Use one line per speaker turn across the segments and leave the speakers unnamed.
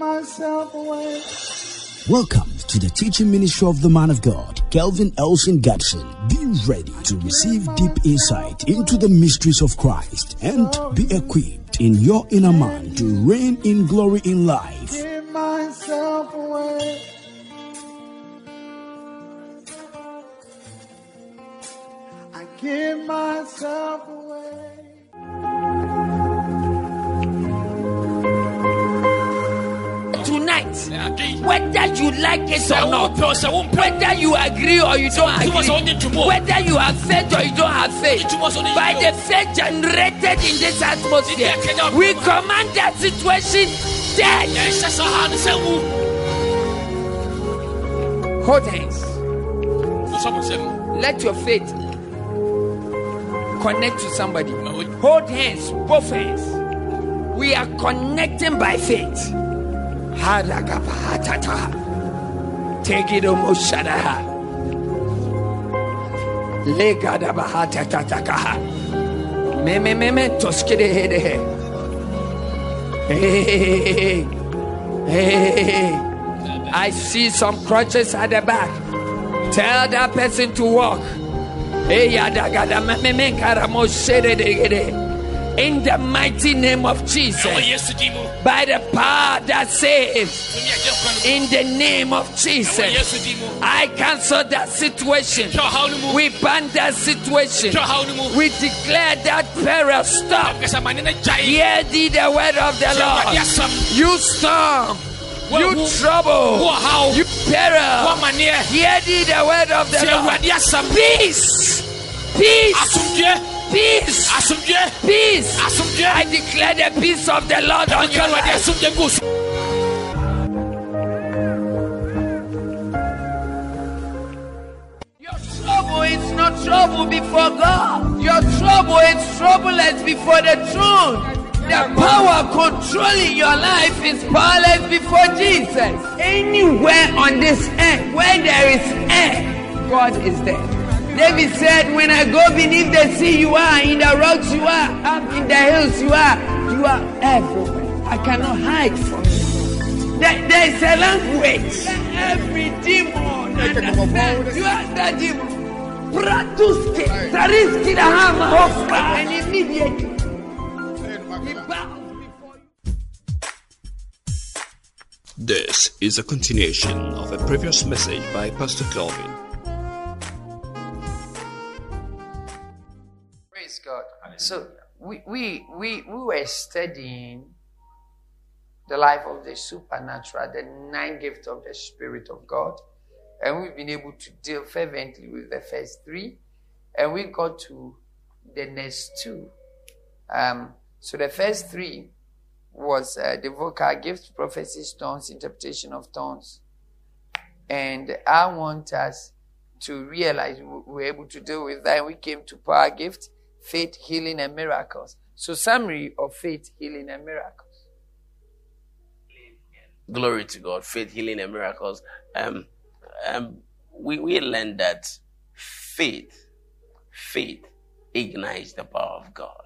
myself away.
Welcome to the teaching ministry of the man of God, Kelvin Elson Gadson. Be ready to receive deep insight into the mysteries of Christ and oh, be equipped in your inner man to reign in glory in life.
Give myself away. I give myself away.
Whether you like it or not, whether you agree or you don't agree, whether you have faith or you don't have faith, by the faith generated in this atmosphere, we command that situation dead. Hold hands. Let your faith connect to somebody. Hold hands, both hands. We are connecting by faith. Take it almost shadaha. Legadabahatatakaha. Me me me me toskide hede. Hey, hey. I see some crutches at the back. Tell that person to walk. Hey, yadagada me me me karamo shede de gede. In the mighty name of Jesus by the power that saves. In the name of Jesus, I cancel that situation. We ban that situation. We declare that peril stop. Hear thee the word of the Lord. You storm. You trouble. You peril. Hear thee the word of the Lord. Peace. Peace. Peace. Peace. I declare the peace of the Lord on your life. Your trouble is not trouble before God. Your trouble is troubleless before the throne. The power controlling your life is powerless before Jesus. Anywhere on this earth where there is air, God is there. David said, When I go beneath the sea, you are. In the rocks, you are. Up in the hills, you are. You are everywhere. I cannot hide from you. There, there is a language. Every demon understands. You are the demon. Pratuske, Tariski the hammer of and immediately.
This is a continuation of a previous message by Pastor Calvin.
So we, we we we were studying the life of the supernatural, the nine gifts of the Spirit of God, and we've been able to deal fervently with the first three, and we got to the next two. Um, so the first three was uh, the vocal gifts, prophecy, tongues, interpretation of tongues, and I want us to realize we were able to deal with that. We came to power gift, faith, healing, and miracles. So summary of faith, healing, and miracles.
glory to God, faith, healing, and miracles. Um, um, we we learned that faith, faith ignites the power of God.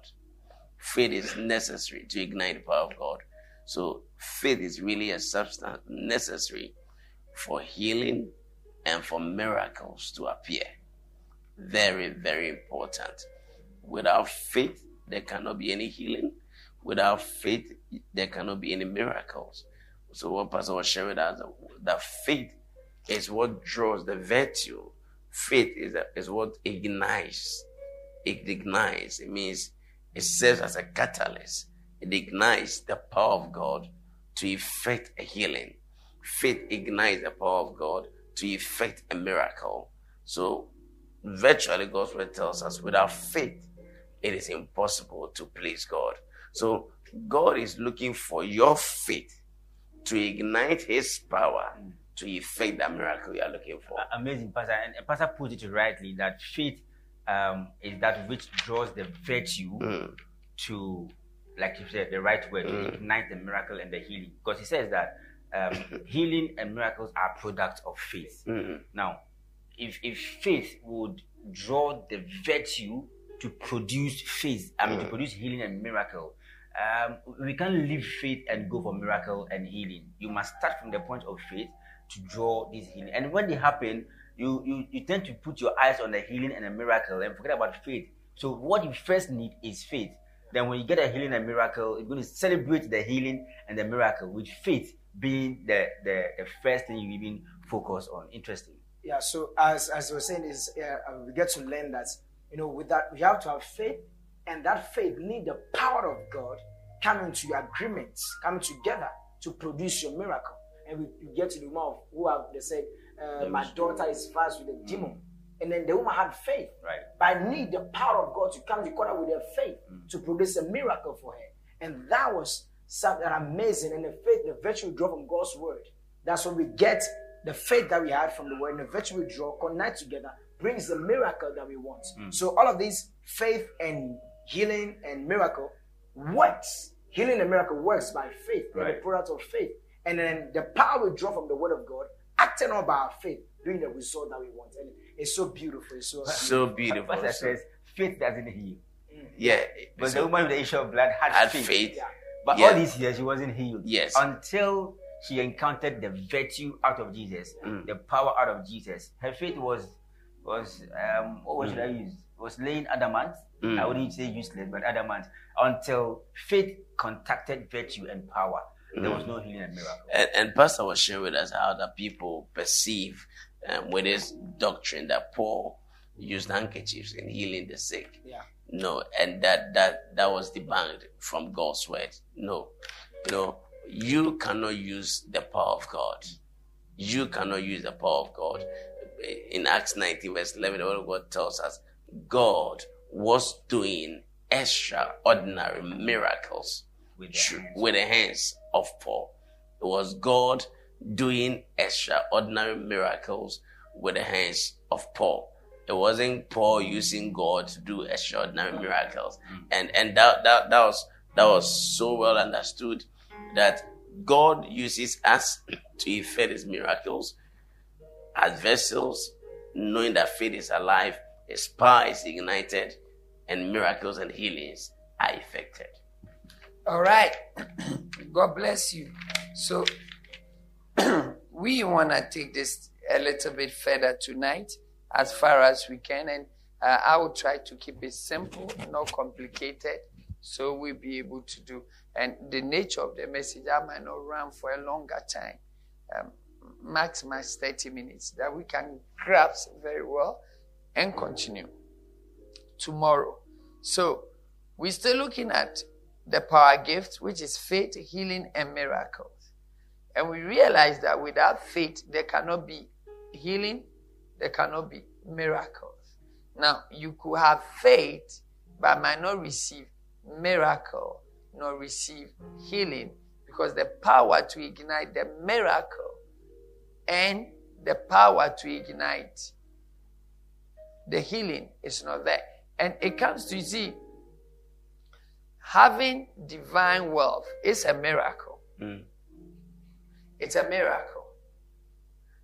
Faith is necessary to ignite the power of God. So faith is really a substance necessary for healing and for miracles to appear. Very, very important. Without faith, there cannot be any healing. Without faith, there cannot be any miracles. So what Pastor was sharing that that faith is what draws the virtue. Faith is, is what ignites. It ignites. It means it serves as a catalyst. It ignites the power of God to effect a healing. Faith ignites the power of God to effect a miracle. So virtually God's word tells us without faith, it is impossible to please God. So God is looking for your faith to ignite his power to effect that miracle you are looking for.
Amazing, Pastor. And Pastor put it rightly that faith um, is that which draws the virtue to, like you said, the right word, to ignite the miracle and the healing. Because he says that um, healing and miracles are products of faith. Now, if, if faith would draw the virtue to produce faith, I mean, to produce healing and miracle, um, we can't leave faith and go for miracle and healing. You must start from the point of faith to draw this healing. And when they happen, you, you, you tend to put your eyes on the healing and the miracle and forget about faith. So what you first need is faith. Then when you get a healing and miracle, you're going to celebrate the healing and the miracle with faith being the, the, the first thing you even focus on. Interesting.
Yeah, so as as we were saying, is uh, we get to learn that you know with that we have to have faith, and that faith need the power of God coming to your agreements, coming together to produce your miracle. And we, we get to the woman of who have they said, uh, my daughter is fast with a demon. And then the woman had faith.
Right.
But I need the power of God to come together with her faith to produce a miracle for her. And that was something amazing. And the faith, the virtue we draw from God's word. That's when we get the faith that we had from the word and the virtue we draw, connect together, brings the miracle that we want. So all of these faith and healing and miracle works. Healing and miracle works by faith, by the
Right.
product of faith. And then the power we draw from the word of God, acting on by our faith, doing the result that we want. And it's so beautiful. It's so
So beautiful.
Pastor
So-
says faith doesn't heal.
yeah.
But
so
the woman with the issue of blood had,
had
faith.
faith.
Yeah.
But
Yeah.
all these years she wasn't healed.
Yes.
Until she encountered the virtue out of Jesus,
Mm.
the power out of Jesus. Her faith was was um what word should I use? Was laying adamant.
Mm.
I wouldn't say useless, but adamant. Until faith contacted virtue and power. There
Mm.
was no healing and miracle.
And, and Pastor was sharing with us how the people perceive um, with this doctrine that Paul used handkerchiefs in healing the sick.
Yeah.
No, and that that that was debunked from God's word. No, no, you cannot use the power of God. You cannot use the power of God. In Acts 19, verse 11, the word of God tells us God was doing extraordinary miracles
With the hands.
with the hands of Paul. It was God doing extraordinary miracles with the hands of Paul. It wasn't Paul using God to do extraordinary miracles. Mm. And and that, that that was that was so well understood that God uses us to effect his miracles as vessels, knowing that faith is alive, his power is ignited, and miracles and healings are effected.
All right. God bless you. So we want to take this a little bit further tonight as far as we can. And uh, I will try to keep it simple, not complicated, so we'll be able to do. And the nature of the message, I might not run for a longer time, um, maximum 30 minutes, that we can grasp very well and continue tomorrow. So we're still looking at the power gift, which is faith, healing, and miracles. And we realize that without faith, there cannot be healing, there cannot be miracles. Now, you could have faith, but might not receive miracle, nor receive healing, because the power to ignite the miracle and the power to ignite the healing is not there. And it comes to, you see, having divine wealth is a miracle. Mm. It's a miracle.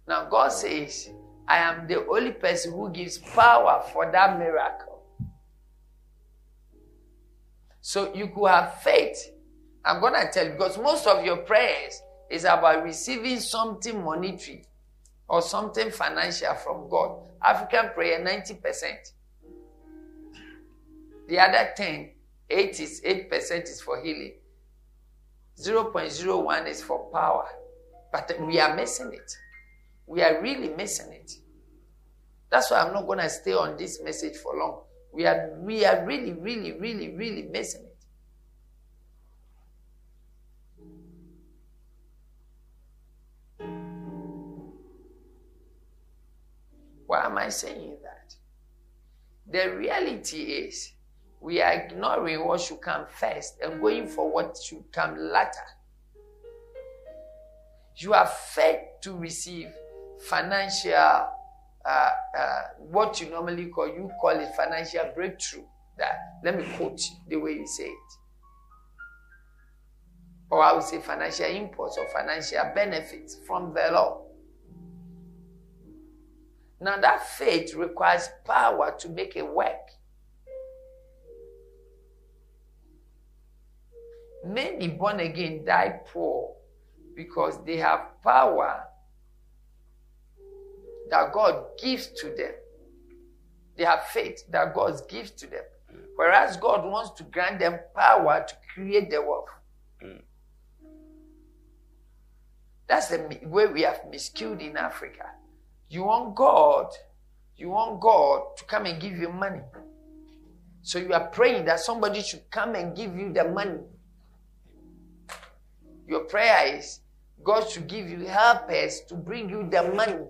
Now, God says, I am the only person who gives power for that miracle. So you could have faith. I'm going to tell you because most of your prayers is about receiving something monetary or something financial from God. African prayer, 90%. The other 10, 8 is 8% is for healing. 0.01 is for power. But we are missing it. We are really missing it. That's why I'm not going to stay on this message for long. We are, we are really, really, really, really missing it. Why am I saying that? The reality is we are ignoring what should come first and going for what should come later. You are fed to receive financial, uh, uh, what you normally call, you call it financial breakthrough. That let me quote the way you say it. Or I would say financial imports or financial benefits from the law. Now that faith requires power to make it work. Many born again die poor because they have power that God gives to them. They have faith that God gives to them. Whereas God wants to grant them power to create the wealth. Hmm. That's the way we have miscued in Africa. You want God, you want God to come and give you money. So you are praying that somebody should come and give you the money. Your prayer is God should give you helpers to bring you the money,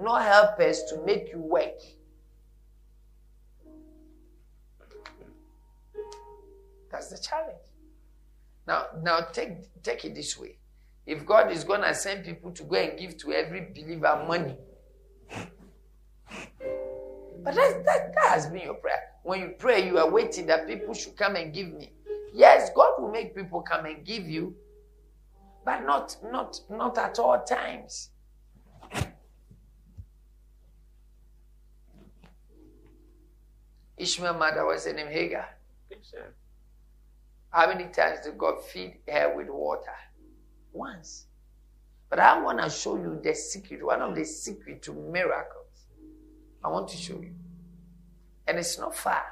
not helpers to make you work. That's the challenge. Now, now take take it this way. If God is gonna send people to go and give to every believer money, but that, that, that has been your prayer. When you pray, you are waiting that people should come and give me. Yes, God will make people come and give you, but not not not at all times. Ishmael mother was named Hagar. How many times did God feed her with water? Once. But I want to show you the secret, one of the secret to miracles. I want to show you. And it's not far.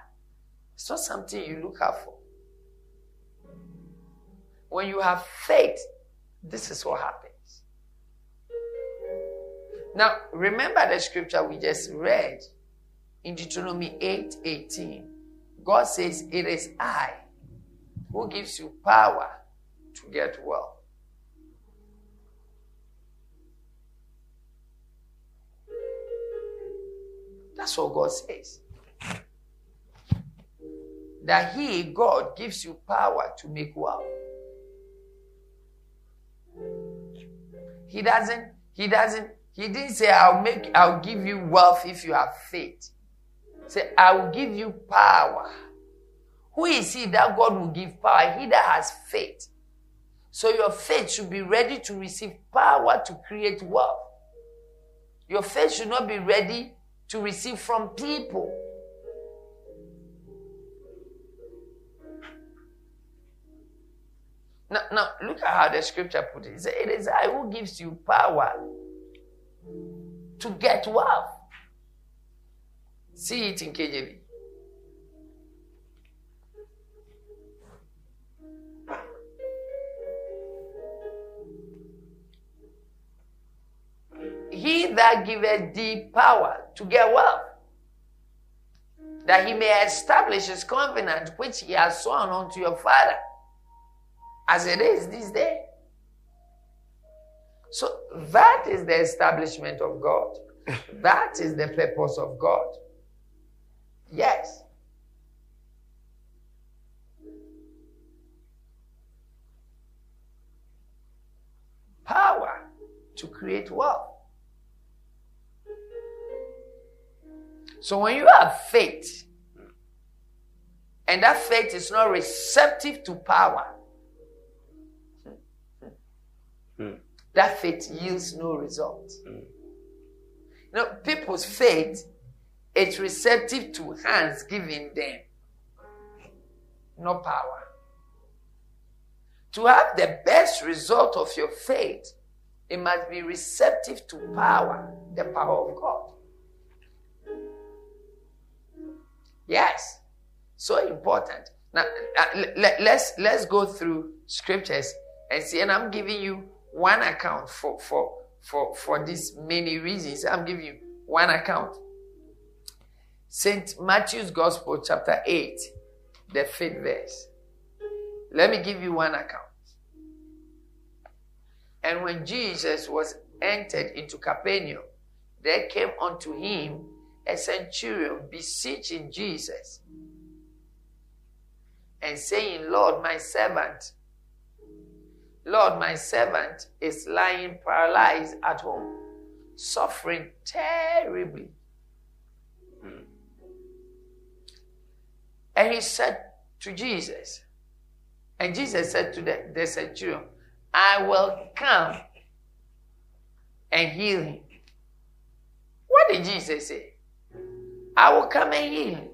It's not something you look out for. When you have faith, this is what happens. Now, remember the scripture we just read in Deuteronomy 8 18. God says, It is I who gives you power to get well. That's what God says. That He, God, gives you power to make wealth. He doesn't, He doesn't, He didn't say, I'll make, I'll give you wealth if you have faith. Say, I will give you power. Who is he that God will give power? He that has faith. So your faith should be ready to receive power to create wealth. Your faith should not be ready to receive from people. Now, now look at how the scripture put it. It is I who gives you power to get wealth. See it in KJV. He that giveth thee power to get wealth, that he may establish his covenant which he has sworn unto your father, as it is this day. So that is the establishment of God. that is the purpose of God. Yes. Power to create wealth. So when you have faith, and that faith is not receptive to power, hmm. that faith yields no result. Hmm. You know, people's faith it's receptive to hands giving them, no power. To have the best result of your faith, it must be receptive to power, the power of God. Yes, so important. Now uh, let, let's let's go through scriptures and see. And I'm giving you one account for for for for these many reasons. I'm giving you one account. St. Matthew's Gospel, chapter 8, the fifth verse. Let me give you one account. And when Jesus was entered into Capernaum, there came unto him a centurion beseeching Jesus and saying, Lord, my servant, Lord, my servant is lying paralyzed at home, suffering terribly. And he said to Jesus, and Jesus said to the, the centurion, I will come and heal him. What did Jesus say? I will come and heal him.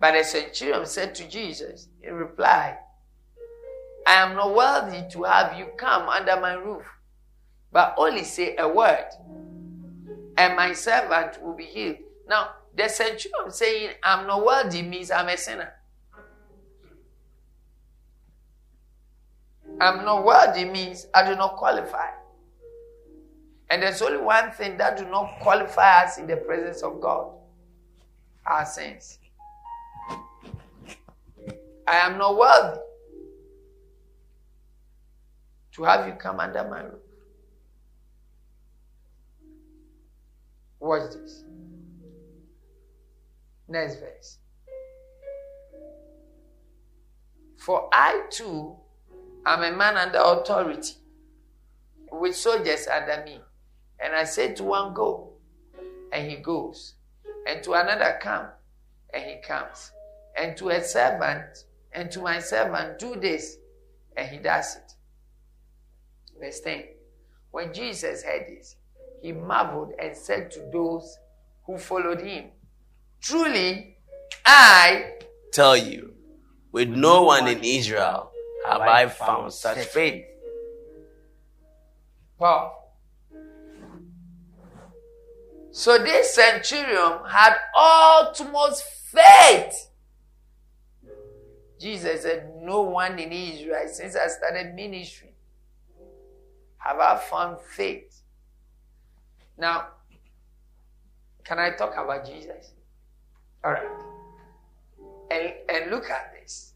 But the centurion said to Jesus, in reply, I am not worthy to have you come under my roof, but only say a word, and my servant will be healed. Now, the centurion saying, I'm not worthy means I'm a sinner. I'm not worthy means I do not qualify. And there's only one thing that do not qualify us in the presence of God our sins. I am not worthy to have you come under my roof. Watch this. Next verse. For I too am a man under authority, with soldiers under me. And I say to one, Go, and he goes. And to another, Come, and he comes. And to a servant, and to my servant, Do this, and he does it. Verse 10. When Jesus heard this, he marveled and said to those who followed him, Truly, I
Tell you, with no one in Israel have I found such faith.
Powerful. So this centurion had utmost faith. Jesus said, No one in Israel, since I started ministry, have I found faith. Now, can I talk about Jesus? All right. And, and look at this.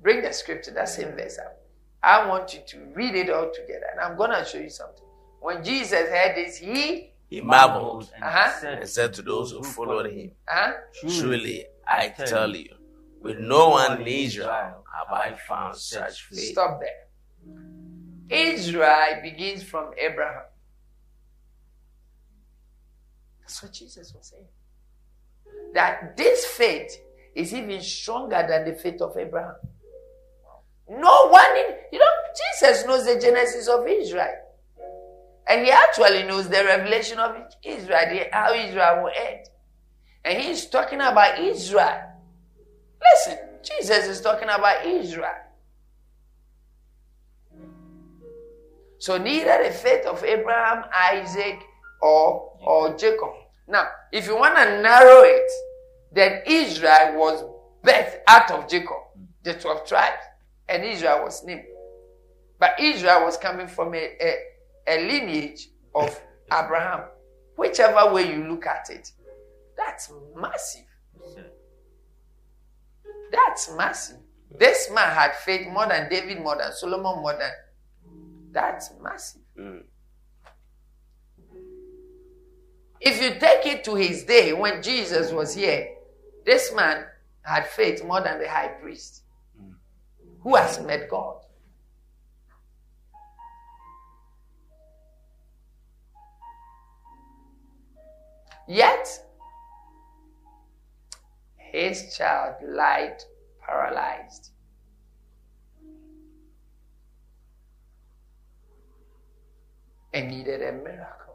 Bring the scripture, that same verse up. I want you to read it all together. And I'm going to show you something. When Jesus heard this, he
He marveled
and
Uh-huh.
said,
and said to those who followed him,
huh?
Truly, I tell you, with no one in Israel have I found such faith.
Stop there. Israel begins from Abraham. That's what Jesus was saying. That this faith is even stronger than the faith of Abraham. No one in, you know, Jesus knows the genesis of Israel. And he actually knows the revelation of Israel, how Israel will end. And he's talking about Israel. Listen, Jesus is talking about Israel. So neither the faith of Abraham, Isaac, or, or Jacob. Now, if you want to narrow it, then Israel was birthed out of Jacob, the 12 tribes, and Israel was named. But Israel was coming from a, a, a lineage of Abraham. Whichever way you look at it, that's massive. That's massive. This man had faith more than David, more than Solomon, more than. That's massive.
Mm.
If you take it to his day when Jesus was here, this man had faith more than the high priest who has met God. Yet, his child lied paralyzed. And needed a miracle.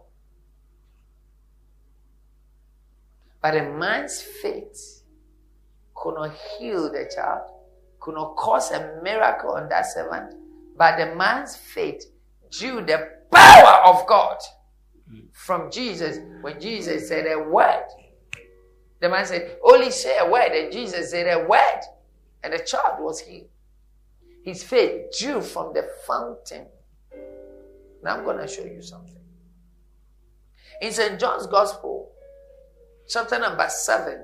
But a man's faith could not heal the child, could not cause a miracle on that servant. But the man's faith drew the power of God from Jesus when Jesus said a word. The man said, Only say a word. And Jesus said a word. And the child was healed. His faith drew from the fountain. Now I'm going to show you something. In St. John's Gospel, chapter number 7,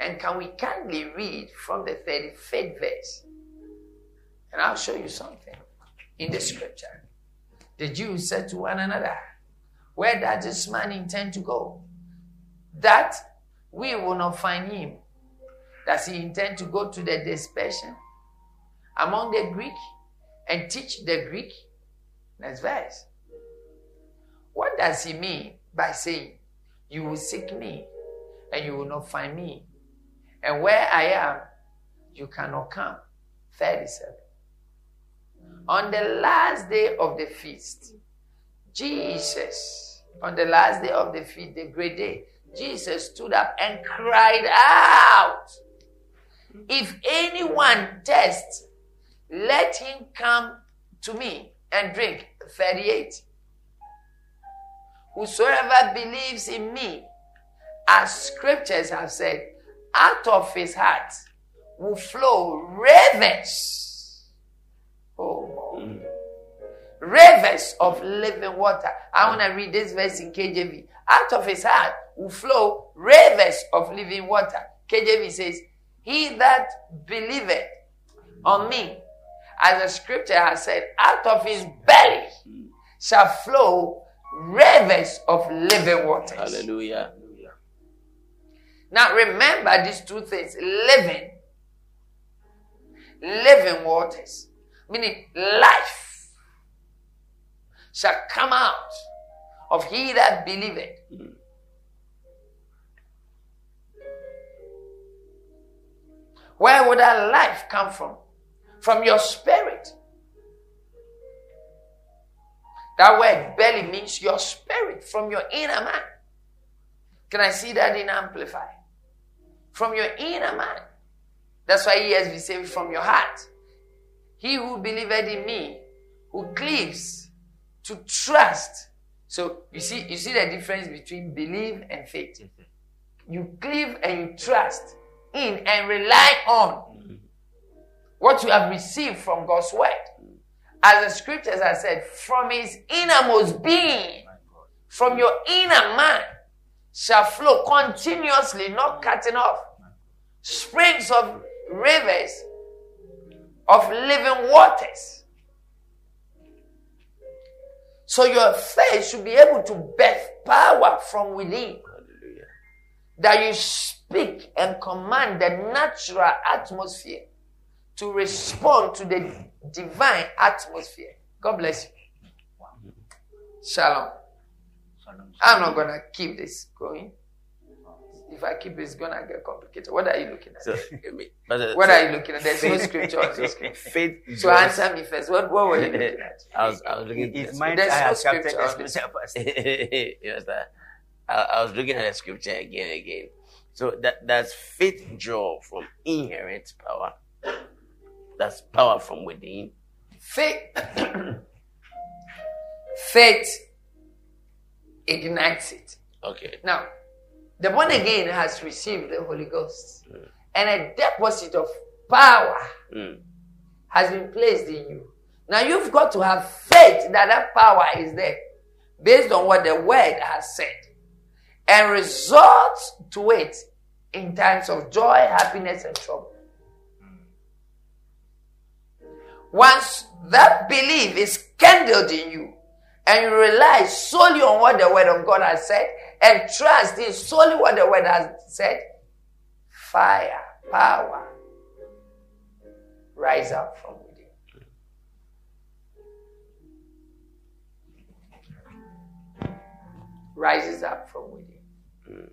and can we kindly read from the 35th verse? And I'll show you something in the scripture. The Jews said to one another, Where does this man intend to go? That we will not find him. Does he intend to go to the dispersion among the Greek and teach the Greek? Next verse. What does he mean by saying, You will seek me and you will not find me? And where I am, you cannot come. 37. On the last day of the feast, Jesus, on the last day of the feast, the great day, Jesus stood up and cried out, If anyone tests, let him come to me and drink. 38. Whosoever believes in me, as scriptures have said, out of his heart will flow rivers. Oh, rivers of living water. I want to read this verse in KJV. Out of his heart will flow rivers of living water. KJV says, He that believeth on me, as the scripture has said, out of his belly shall flow rivers of living waters.
Hallelujah.
Now remember these two things living, living waters, meaning life shall come out of he that believeth. Where would that life come from? From your spirit. That word belly means your spirit, from your inner man. Can I see that in Amplify? From your inner man. That's why ESV says from your heart. He who believed in me, who cleaves to trust. So you see, you see the difference between believe and faith. You cleave and you trust in and rely on mm-hmm. what you have received from God's word. As the scriptures have said, from his innermost being, from your inner man, shall flow continuously, not cutting off, springs of rivers of living waters. So your faith should be able to birth power from within. That you speak and command the natural atmosphere to respond to the divine atmosphere. God bless you. Shalom. I'm not gonna keep this going. If I keep it, it's gonna get complicated. What are you looking at?
So, I mean, but, uh,
what are you looking at? There's no scripture on the screen.
Faith.
So
draws-
answer me first. What, what were you looking at?
I was, I was looking
His
at
mind
There's
I
no
have
scripture on this.
yes. I, I was looking at the scripture again and again. So that that's faith draw from inherent power. That's power from within.
Faith, faith ignites it.
Okay.
Now, the born again has received the Holy Ghost, and a deposit of power
Mm.
has been placed in you. Now, you've got to have faith that that power is there, based on what the Word has said, and resort to it in times of joy, happiness, and trouble. Once that belief is kindled in you, and you rely solely on what the Word of God has said, and trust in solely what the Word has said, fire, power, rise up from within. Rises up from within. Mm.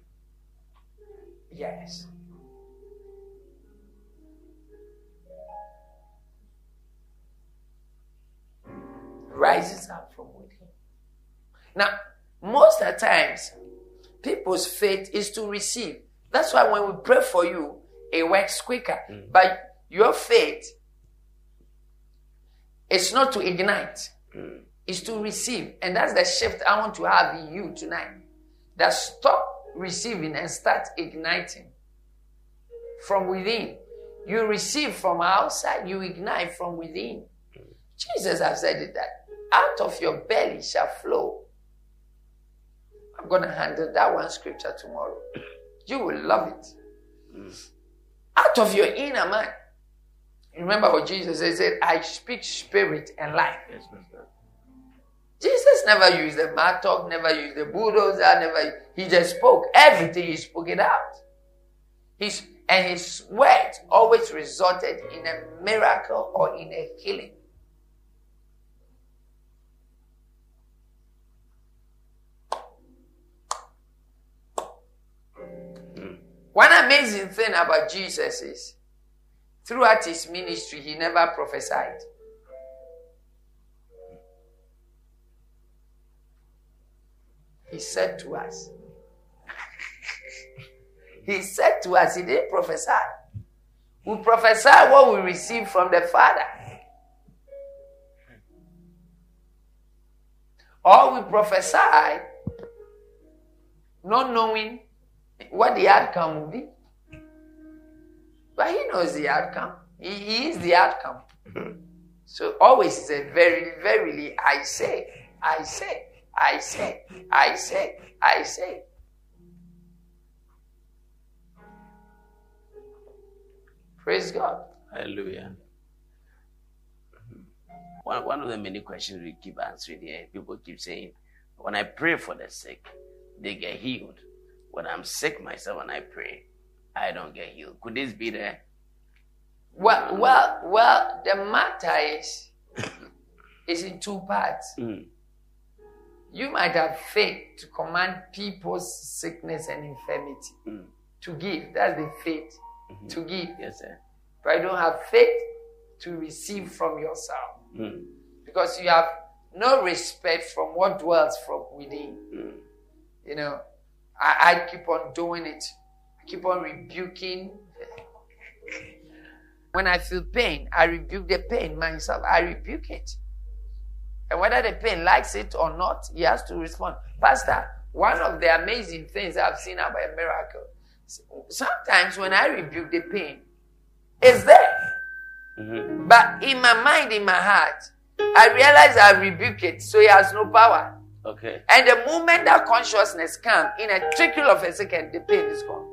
Yes. Rises up from within. Now, most of the times, people's faith is to receive. That's why when we pray for you, it works quicker. Mm. But your faith is not to ignite, mm. it's to receive. And that's the shift I want to have in you tonight. That stop receiving and start igniting from within. You receive from outside, you ignite from within. Mm. Jesus has said it that out of your belly shall flow. I'm going to handle that one scripture tomorrow. You will love it. Out of your inner man. Remember what Jesus said? Said, I speak spirit and life.
Yes.
Jesus never used the mattock, never used the bulldozer, never. He just spoke. Everything he spoke it out. His and his words always resulted in a miracle or in a healing. amazing thing about Jesus is throughout his ministry, he never prophesied. He said to us, He said to us, He didn't prophesy. We prophesy what we receive from the Father. Or we prophesy not knowing what the outcome will be. But he knows the outcome. He, he is the mm-hmm. outcome. Mm-hmm. So always say, Verily, verily, I say, I say, I say, I say, I say. Praise God.
Hallelujah. Mm-hmm. One, one of the many questions we keep answering here, people keep saying, when I pray for the sick, they get healed. When I'm sick myself and I pray, I don't get healed. Could this be the
Well, well, well, the matter is, is in two parts.
Mm.
You might have faith to command people's sickness and infirmity
Mm.
to give. That's the faith to give.
yes, sir?
But I don't have faith to receive from yourself
Mm.
because you have no respect from what dwells from within.
Mm.
You know, I, I keep on doing it. Keep on rebuking. When I feel pain, I rebuke the pain myself. I rebuke it. And whether the pain likes it or not, he has to respond. Pastor, one of the amazing things I've seen about a miracle, sometimes when I rebuke the pain, it's there.
Mhm.
But in my mind, in my heart, I realize I rebuke it, so it has no power.
Okay.
And the moment that consciousness comes, in a trickle of a second, the pain is gone.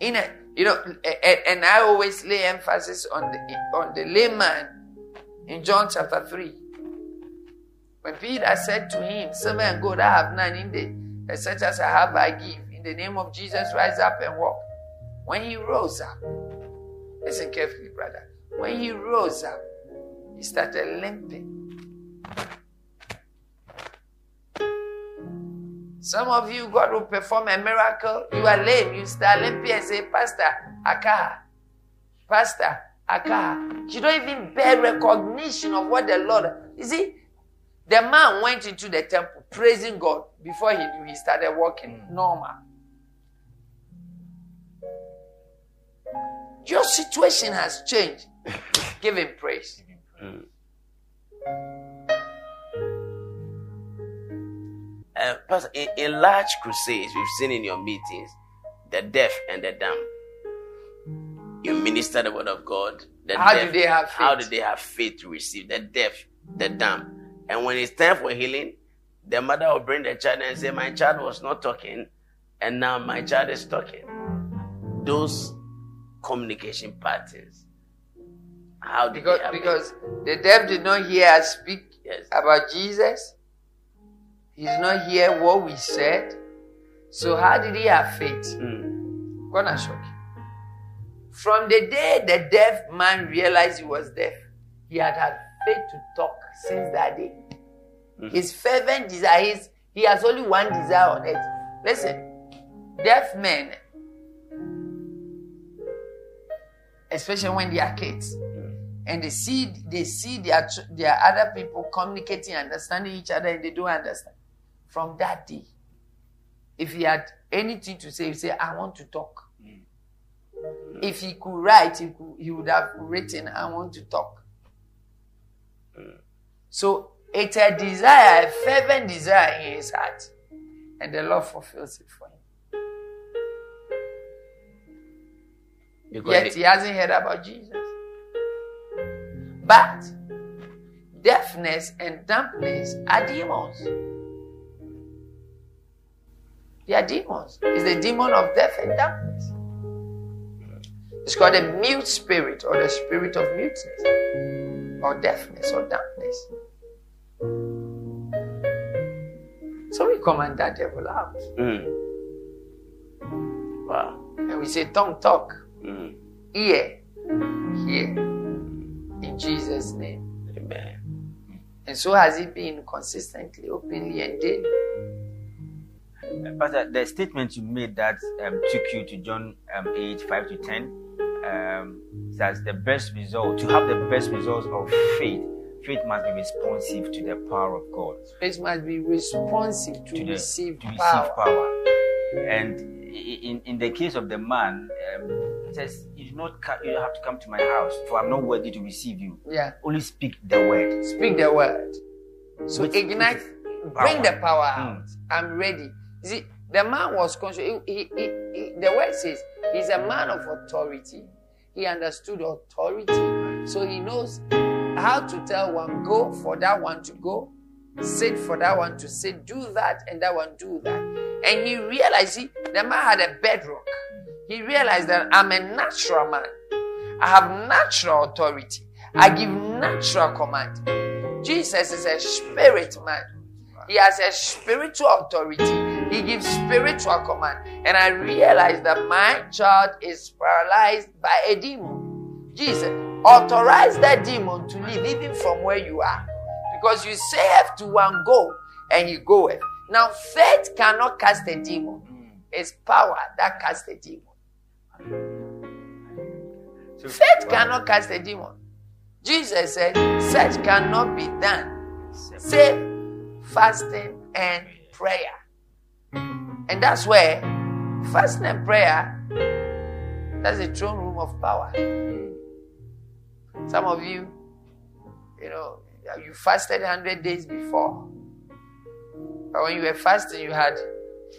In a, you know, and, and I always lay emphasis on the on the layman in John chapter three. When Peter said to him, Silver and gold I have none in the such as I have I give. In the name of Jesus, rise up and walk. When he rose up, listen carefully, brother. When he rose up, he started limping. Some of you, God will perform a miracle. You are lame. You start limping and say, Pastor, Aka. Pastor, Aka. You don't even bear recognition of what the Lord. You see, the man went into the temple praising God before he knew he started walking normal. Your situation has changed. Give him praise.
Uh, Pastor, in, in large crusades, we've seen in your meetings the deaf and the dumb. You minister the word of God. The
How
deaf,
do they have
How
faith?
do they have faith to receive the deaf, the dumb? And when it's time for healing, the mother will bring the child and say, "My child was not talking, and now my child is talking." Those communication patterns. How
Because, because the deaf did not hear us speak
Yes.
about Jesus. He did not hear what we said. So how did he have faith?
Mm.
Gonna shock you. From the day the deaf man realized he was deaf, he had had faith to talk since that day. His fervent desire, his, he has only one desire on it. Listen, deaf men, especially when they are kids, and they see they see their their other people communicating, understanding each other, and they don't understand. From that day, if he had anything to say, he say, "I want to talk." If he could write, he, could, he would have written, "I want to talk." So it's a desire, a fervent desire in his heart, and the Lord fulfills it for him.
Because
Yet he hasn't heard about Jesus. But deafness and dumbness are demons. They are demons. It's the demon of deaf and dumbness. It's called a mute spirit or the spirit of muteness or deafness or dumbness. So we command that devil out.
Mm. Wow.
And we say, tongue talk,
Mm.
ear, hear. In Jesus' name.
Amen.
And so has it been consistently, openly, and daily.
Pastor, the statement you made that um, took you to John um, 8, 5 to 10, um, says the best result, to have the best results of faith, faith must be responsive to the power of God.
Faith must be responsive to,
to the-
receive
to receive
power.
power. And in, in the case of the man, um, it says, you do not ca- you don't have to come to my house, for I'm not worthy to receive you.
Yeah.
Only speak the word.
Speak the word. So
With-
ignite, bring the power
Mm.
out. I'm ready. You see, the man was conscious. He, he, he, he- the word says he's a man of authority. He understood authority. So he knows how to tell one, go for that one to go, sit for that one to sit, do that, and that one do that. And he realized, see, the man had a bedrock. He realized that I'm a natural man. I have natural authority. I give natural command. Jesus is a spirit man. He has a spiritual authority. He gives spiritual command. And I realize that my child is paralyzed by a demon. Jesus, authorize that demon to leave even from where you are. Because you say to one go and he goeth. Now faith cannot cast a demon. It's power that casts a demon.
So,
Faith
wow.
cannot cast a demon. Jesus said, such cannot be done save fasting and prayer. And that's where fasting and prayer, that's the throne room of power. Some of you, you know, you fasted 100 days before. But when you were fasting, you had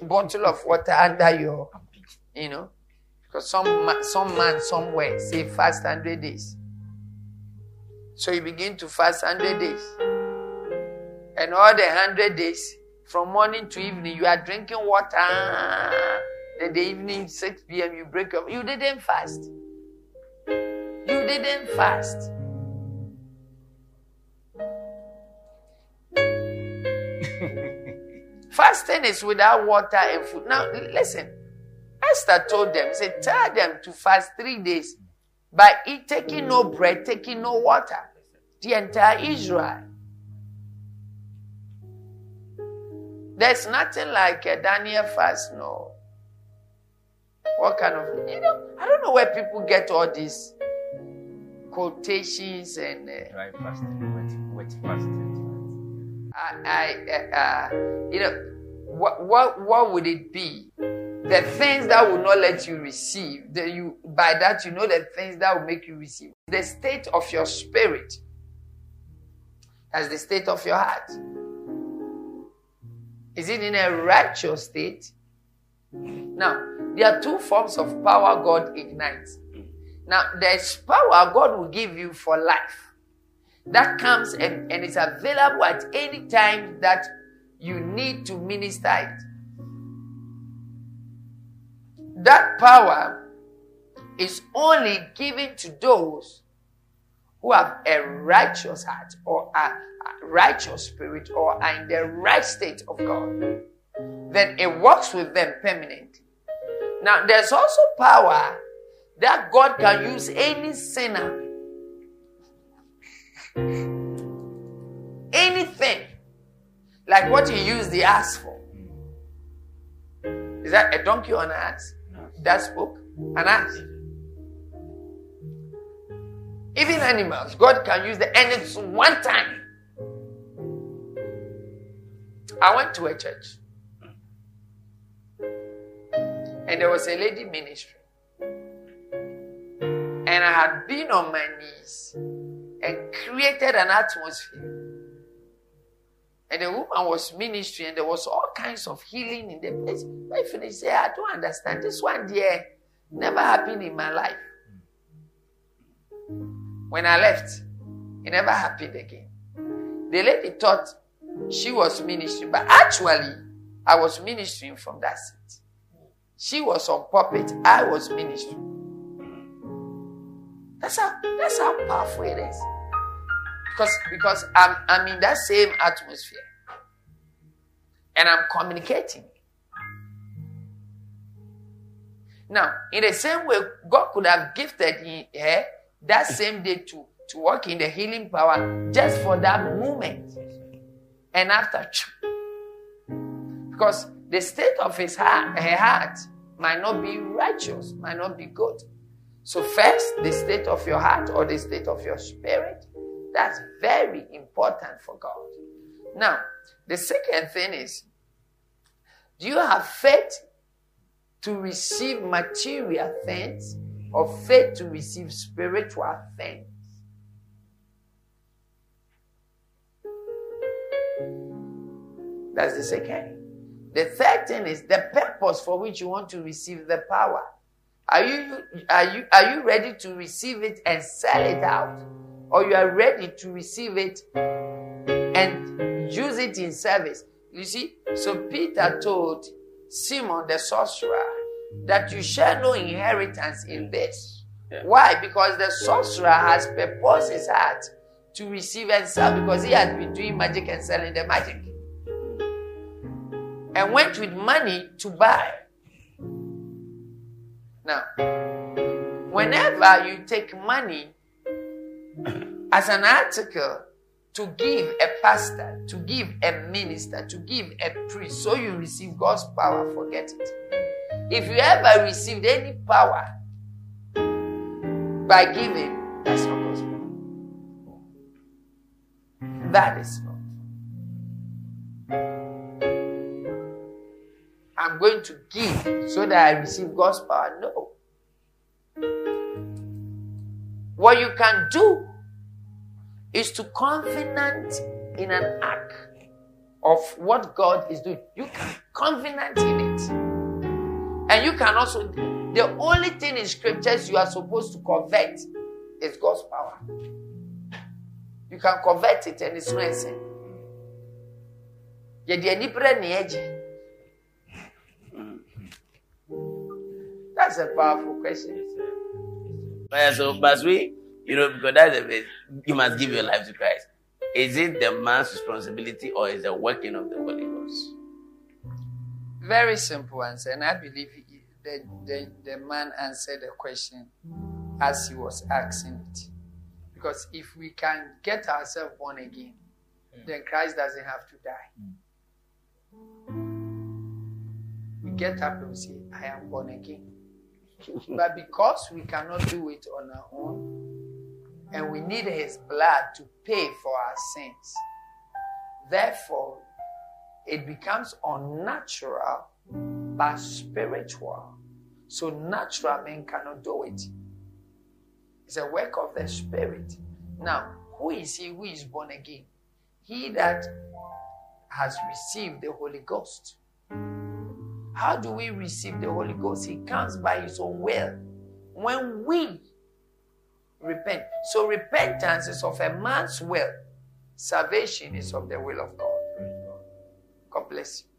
a bottle of water under your, you know, because some, some man somewhere say fast 100 days. So you begin to fast 100 days. And all the 100 days, from morning to evening, you are drinking water. Then the evening, 6 p.m., you break up. You didn't fast. You didn't fast. Fasting is without water and food. Now, listen. Esther told them, said, tell them to fast three days by eat, taking no bread, taking no water. The entire Israel. There's nothing like a Daniel fast, no. What kind of, you know, I don't know where people get all these quotations and uh,
Dry fasting, wet, wet fasting.
I, I uh, uh, you know, what, what, what would it be? The things that will not let you receive, that you, by that you know the things that will make you receive. The state of your spirit. That's the state of your heart. Is it in a righteous state? Now, there are two forms of power God ignites. Now, there's power God will give you for life that comes and, and is available at any time that you need to minister it. That power is only given to those who have a righteous heart or a, righteous spirit or are in the right state of God. Then it works with them permanently. Now, there's also power that God can use any sinner anything like what he used the ass for. Is that a donkey or an ass? That spoke? An ass. Even animals, God can use the it's one time. I went to a church. And there was a lady ministry. And I had been on my knees and created an atmosphere. And the woman was ministering, and there was all kinds of healing in the place. I finished, say, I don't understand. This one there never happened in my life. When I left, it never happened again. The lady thought she was ministering, but actually, I was ministering from that seat. She was on puppet, I was ministering. That's how that's how powerful it is. Because because I'm I'm in that same atmosphere. And I'm communicating. Now, in the same way, God could have gifted her that same day to, to work in the healing power just for that moment. And after, because the state of his heart, her heart might not be righteous, might not be good. So, first, the state of your heart or the state of your spirit, that's very important for God. Now, the second thing is, do you have faith to receive material things or faith to receive spiritual things. That's the second. The third thing is the purpose for which you want to receive the power. Are you are you are you ready to receive it and sell it out? Or you are ready to receive it and use it in service? You see, so Peter told Simon the sorcerer that you share no inheritance in this.
Yeah.
Why? Because the sorcerer has purposed his heart to receive and sell because he has been doing magic and selling the magic. And went with money to buy. Now, whenever you take money as an article to give a pastor, to give a minister, to give a priest, so you receive God's power, forget it. If you ever received any power by giving, that's not God's power. That is not. I'm going to give so that I receive God's power. No. What you can do is to confident in an act of what God is doing. You can confident in it. And you can also, the only thing in scriptures you are supposed to convert is God's power. You can convert it and it's not. That's a powerful question.
Yeah, so, but we, you know, because that's you must give your life to Christ. Is it the man's responsibility or is the working of the Holy?
Very simple answer, and I believe he- the, the, the man answered the question as he was asking it. Because if we can get ourselves born again, hmm. then Christ doesn't have to die. Hmm. We get up and say, I am born again. but because we cannot do it on our own, and we need his blood to pay for our sins, therefore, it becomes unnatural but spiritual. So natural men cannot do it. It's a work of the spirit. Now, who is he who is born again? He that has received the Holy Ghost. How do we receive the Holy Ghost? He comes by his own will. When we repent. So repentance is of a man's will. Salvation is of the will of God. God bless you.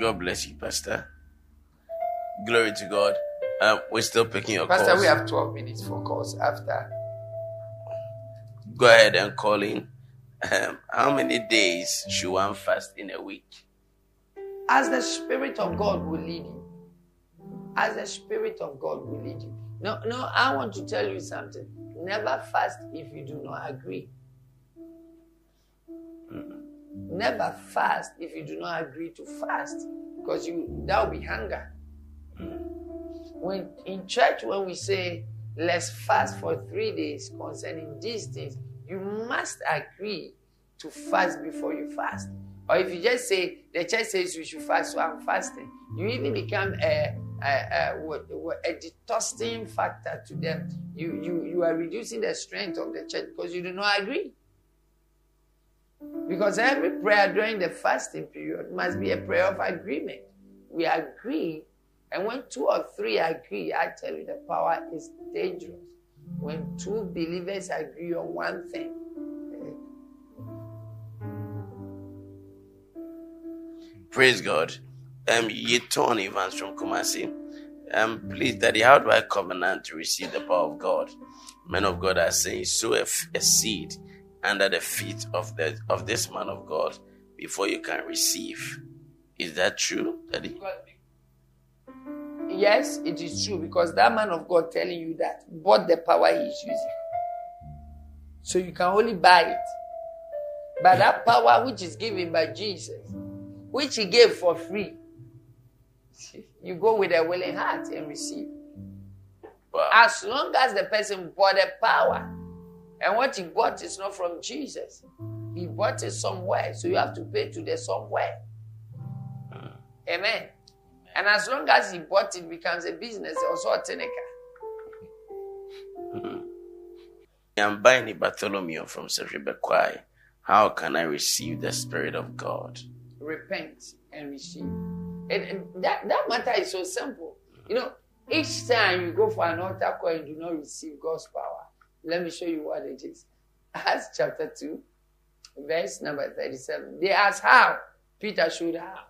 God bless you, Pastor. Glory to God. Um, we're still picking your
Pastor,
calls.
we have 12 minutes for calls after.
Go ahead and call in. Um, how many days should one fast in a week?
As the Spirit of God will lead you. As the Spirit of God will lead you. No, no, I want to tell you something. Never fast if you do not agree. Never fast if you do not agree to fast. Because you that will be hunger. When in church, when we say let's fast for three days concerning these things, you must agree to fast before you fast. Or if you just say the church says we should fast, so I'm fasting, you even become a a, a, a detosting factor to them. You, you you are reducing the strength of the church because you do not agree. Because every prayer during the fasting period must be a prayer of agreement. We agree, and when two or three agree, I tell you the power is dangerous. When two believers agree on one thing,
Praise God. Um, Yeton Evans from Kumasi. Um, please, Daddy, how do I covenant to receive the power of God? Men of God are saying, sow a, seed under the feet of the of this man of God before you can receive. Is that true, Daddy?
yes, it is true because that man of God telling you that bought the power he is using. So you can only buy it. But that power which is given by Jesus, which he gave for free, you go with a willing heart and receive.
Wow.
As long as the person bought the power, and what he bought is not from Jesus, he bought it somewhere, so you have to pay to the somewhere. Uh-huh. Amen. And as long as he bought it, becomes a business, also a tenica.
I'm buying Bartholomew from Serebekwai. How can I receive the Spirit of God?
Repent and receive. And, and that, that matter is so simple. You know, each time you go for an altar call and do not receive God's power, let me show you what it is. Acts chapter 2, verse number 37. They asked how. Peter showed how.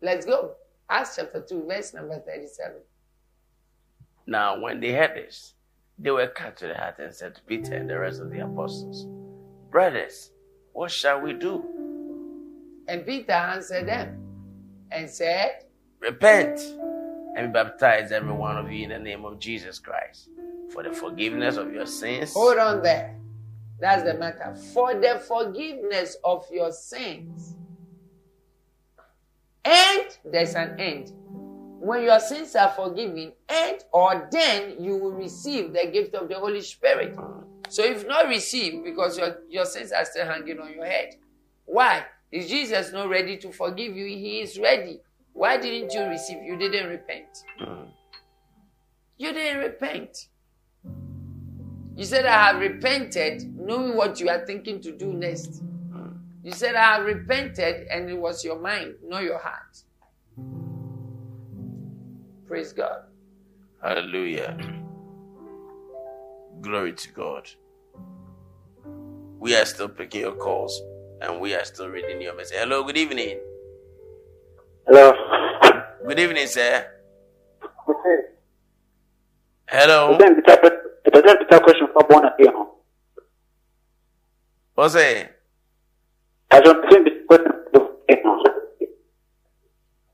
Let's go. Acts chapter 2, verse number 37.
Now, when they heard this, they were cut to the heart and said to Peter and the rest of the apostles, Brothers, what shall we do?
And Peter answered them and said,
Repent and be baptized, every one of you, in the name of Jesus Christ, for the forgiveness of your sins.
Hold on there. That's the matter. For the forgiveness of your sins. And there's an end. When your sins are forgiven, and or then you will receive the gift of the Holy Spirit. So if not received, because your, your sins are still hanging on your head. Why? Is Jesus not ready to forgive you? He is ready. Why didn't you receive? You didn't repent. Hmm. You didn't repent. You said, I have repented, knowing what you are thinking to do next. You said, I have repented, and it was your mind, not your heart. Praise God.
Hallelujah. Glory to God. We are still picking your calls and we are still reading your message. Hello, good evening.
Hello.
Good evening, sir.
Okay.
Hello.
It a question for born again.
What's it?
I don't think the question for again.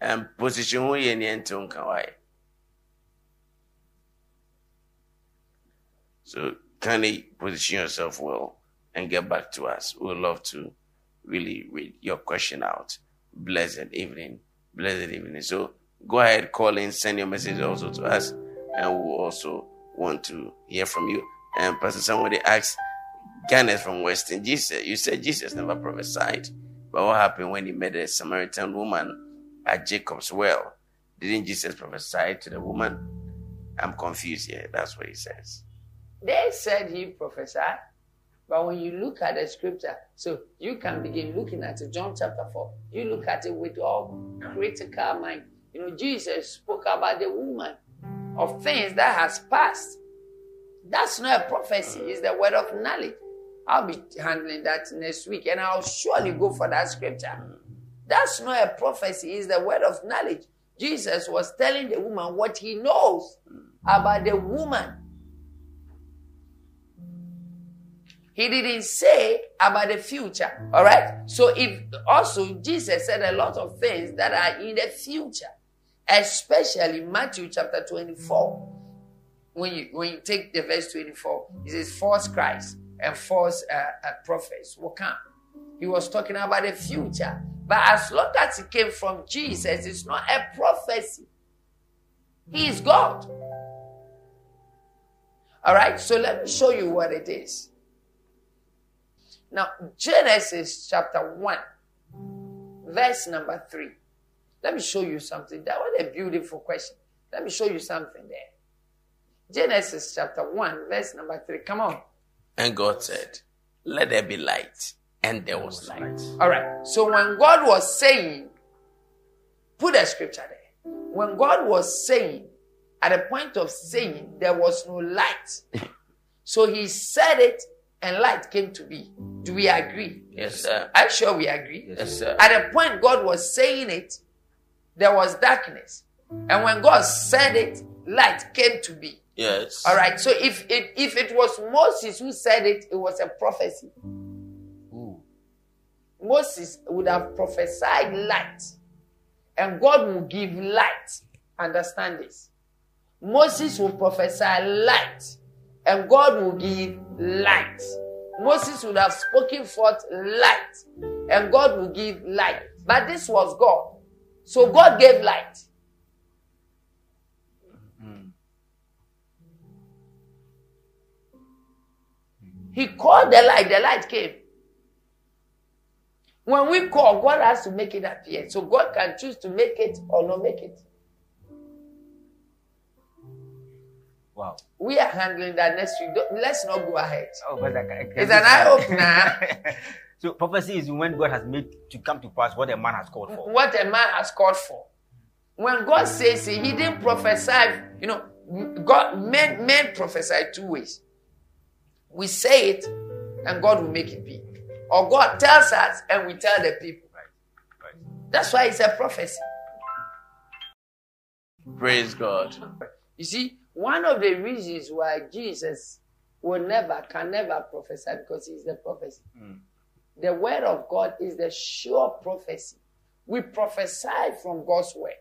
Um, position who you need to Kawai. So kindly position yourself well and get back to us. We would love to really read your question out. Blessed evening. Blessed evening. So go ahead, call in, send your message also to us, and we'll also want to hear from you. And Pastor somebody asked Ganes from Western Jesus. You said Jesus never prophesied. But what happened when he met a Samaritan woman at Jacob's well? Didn't Jesus prophesy to the woman? I'm confused here. That's what he says.
They said he prophesied, but when you look at the scripture, so you can begin looking at it, John chapter 4. You look at it with all critical mind. You know, Jesus spoke about the woman of things that has passed. That's not a prophecy, uh-huh. it's the word of knowledge. I'll be handling that next week and I'll surely go for that scripture. Mm-hmm. That's not a prophecy, it's the word of knowledge. Jesus was telling the woman what he knows mm-hmm. about the woman. He didn't say about the future. All right. So if also Jesus said a lot of things that are in the future, especially Matthew chapter 24. When you when you take the verse 24, it says false Christ and false uh, uh, prophets will come. He was talking about the future. But as long as it came from Jesus, it's not a prophecy. He is God. All right, so let me show you what it is. Now, Genesis chapter 1, verse number 3. Let me show you something. That was a beautiful question. Let me show you something there. Genesis chapter 1, verse number 3. Come on.
And God said, Let there be light. And there was light.
All right. So when God was saying, put a scripture there. When God was saying, at the point of saying, there was no light. so he said it and light came to be. Do we agree?
Yes, sir.
I'm sure we agree.
Yes, sir.
At the point God was saying it, there was darkness. And when God said it, light came to be.
Yes.
All right. So if it if it was Moses who said it, it was a prophecy. Moses would have prophesied light, and God will give light. Understand this. Moses will prophesy light, and God will give light. Moses would have spoken forth light, and God will give light. But this was God. So God gave light. He called the light, the light came. When we call, God has to make it appear. So God can choose to make it or not make it.
Wow.
We are handling that next week. Don't- Let's not go ahead.
Oh, but I can, that, that-
It's an eye opener.
so prophecy is when God has made to come to pass what a man has called for.
what a man has called for. When God says it, He didn't prophesy. You know, God men men prophesy two ways. We say it, and God will make it be, or God tells us, and we tell the people.
Right. Right.
That's why it's a prophecy.
Praise God.
You see, one of the reasons why Jesus will never, can never prophesy because he's the prophecy. Hmm. The word of God is the sure prophecy. We prophesy from God's word.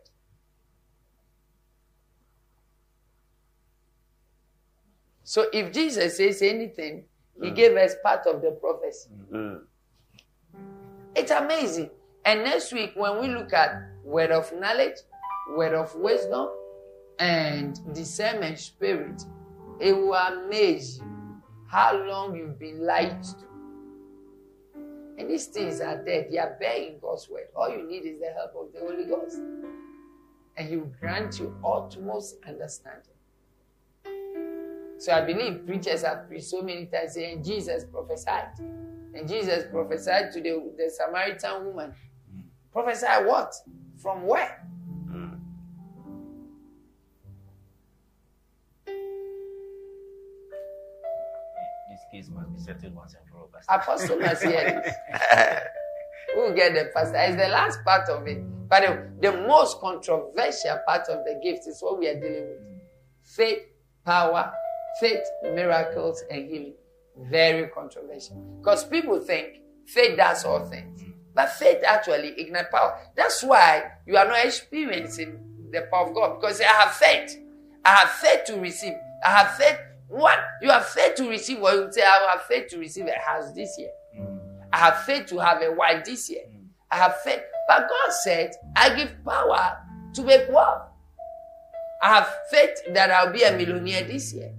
So if Jesus says anything, he gave us part of the prophecy.
Mm.
It's amazing. And next week, when we look at word of knowledge, word of wisdom, and discernment spirit, it will amaze you how long you've been lied to. And these things are there. They are bearing God's word. All you need is the help of the Holy Ghost. And He will grant you utmost understanding. So I believe preachers have preached so many times saying Jesus prophesied. And Jesus prophesied to the, the Samaritan woman. Mm. Prophesy what? From where?
Case must be settled once and for all. Pastor.
Apostle must hear this. We'll get the pastor. It's the last part of it. But the, the most controversial part of the gift is what we are dealing with. Faith, power, faith, miracles, and healing. Very controversial. Because people think faith does all things. But faith actually ignites power. That's why you are not experiencing the power of God. Because I have faith. I have faith to receive. I have faith. What? You have faith to receive what you say, I have faith to receive a house this year. Mm. I have faith to have a wife this year. Mm. I have faith. But God said, I give power to make wealth. I have faith that I'll be a millionaire this year.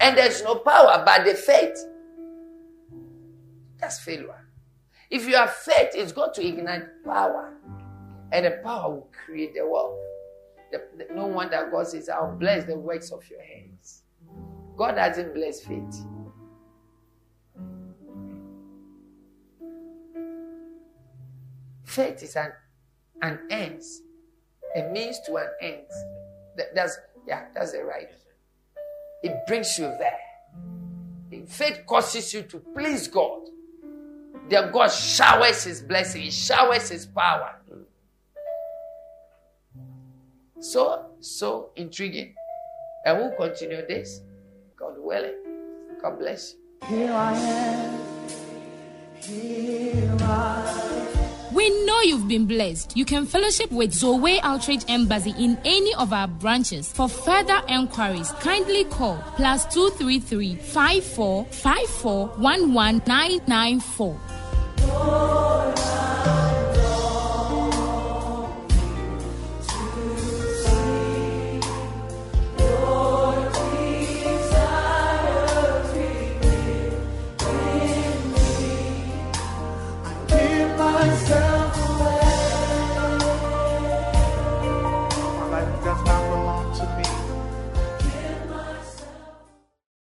And there's no power but the faith. That's failure. If you have faith, it's got to ignite power. And the power will create the wealth. The- the- no wonder God says, I'll bless the works of your hands. God doesn't bless faith. Faith is an, an end, a means to an end. That- that's yeah, that's the right. It brings you there. Faith causes you to please God. Then God showers His blessing, He showers His power. So, so intriguing. And we'll continue this. God willing. God bless you.
Here I am. Here I
We know you've been blessed. You can fellowship with Zoe Outreach Embassy in any of our branches. For further enquiries, kindly call plus 233 54 54 11994.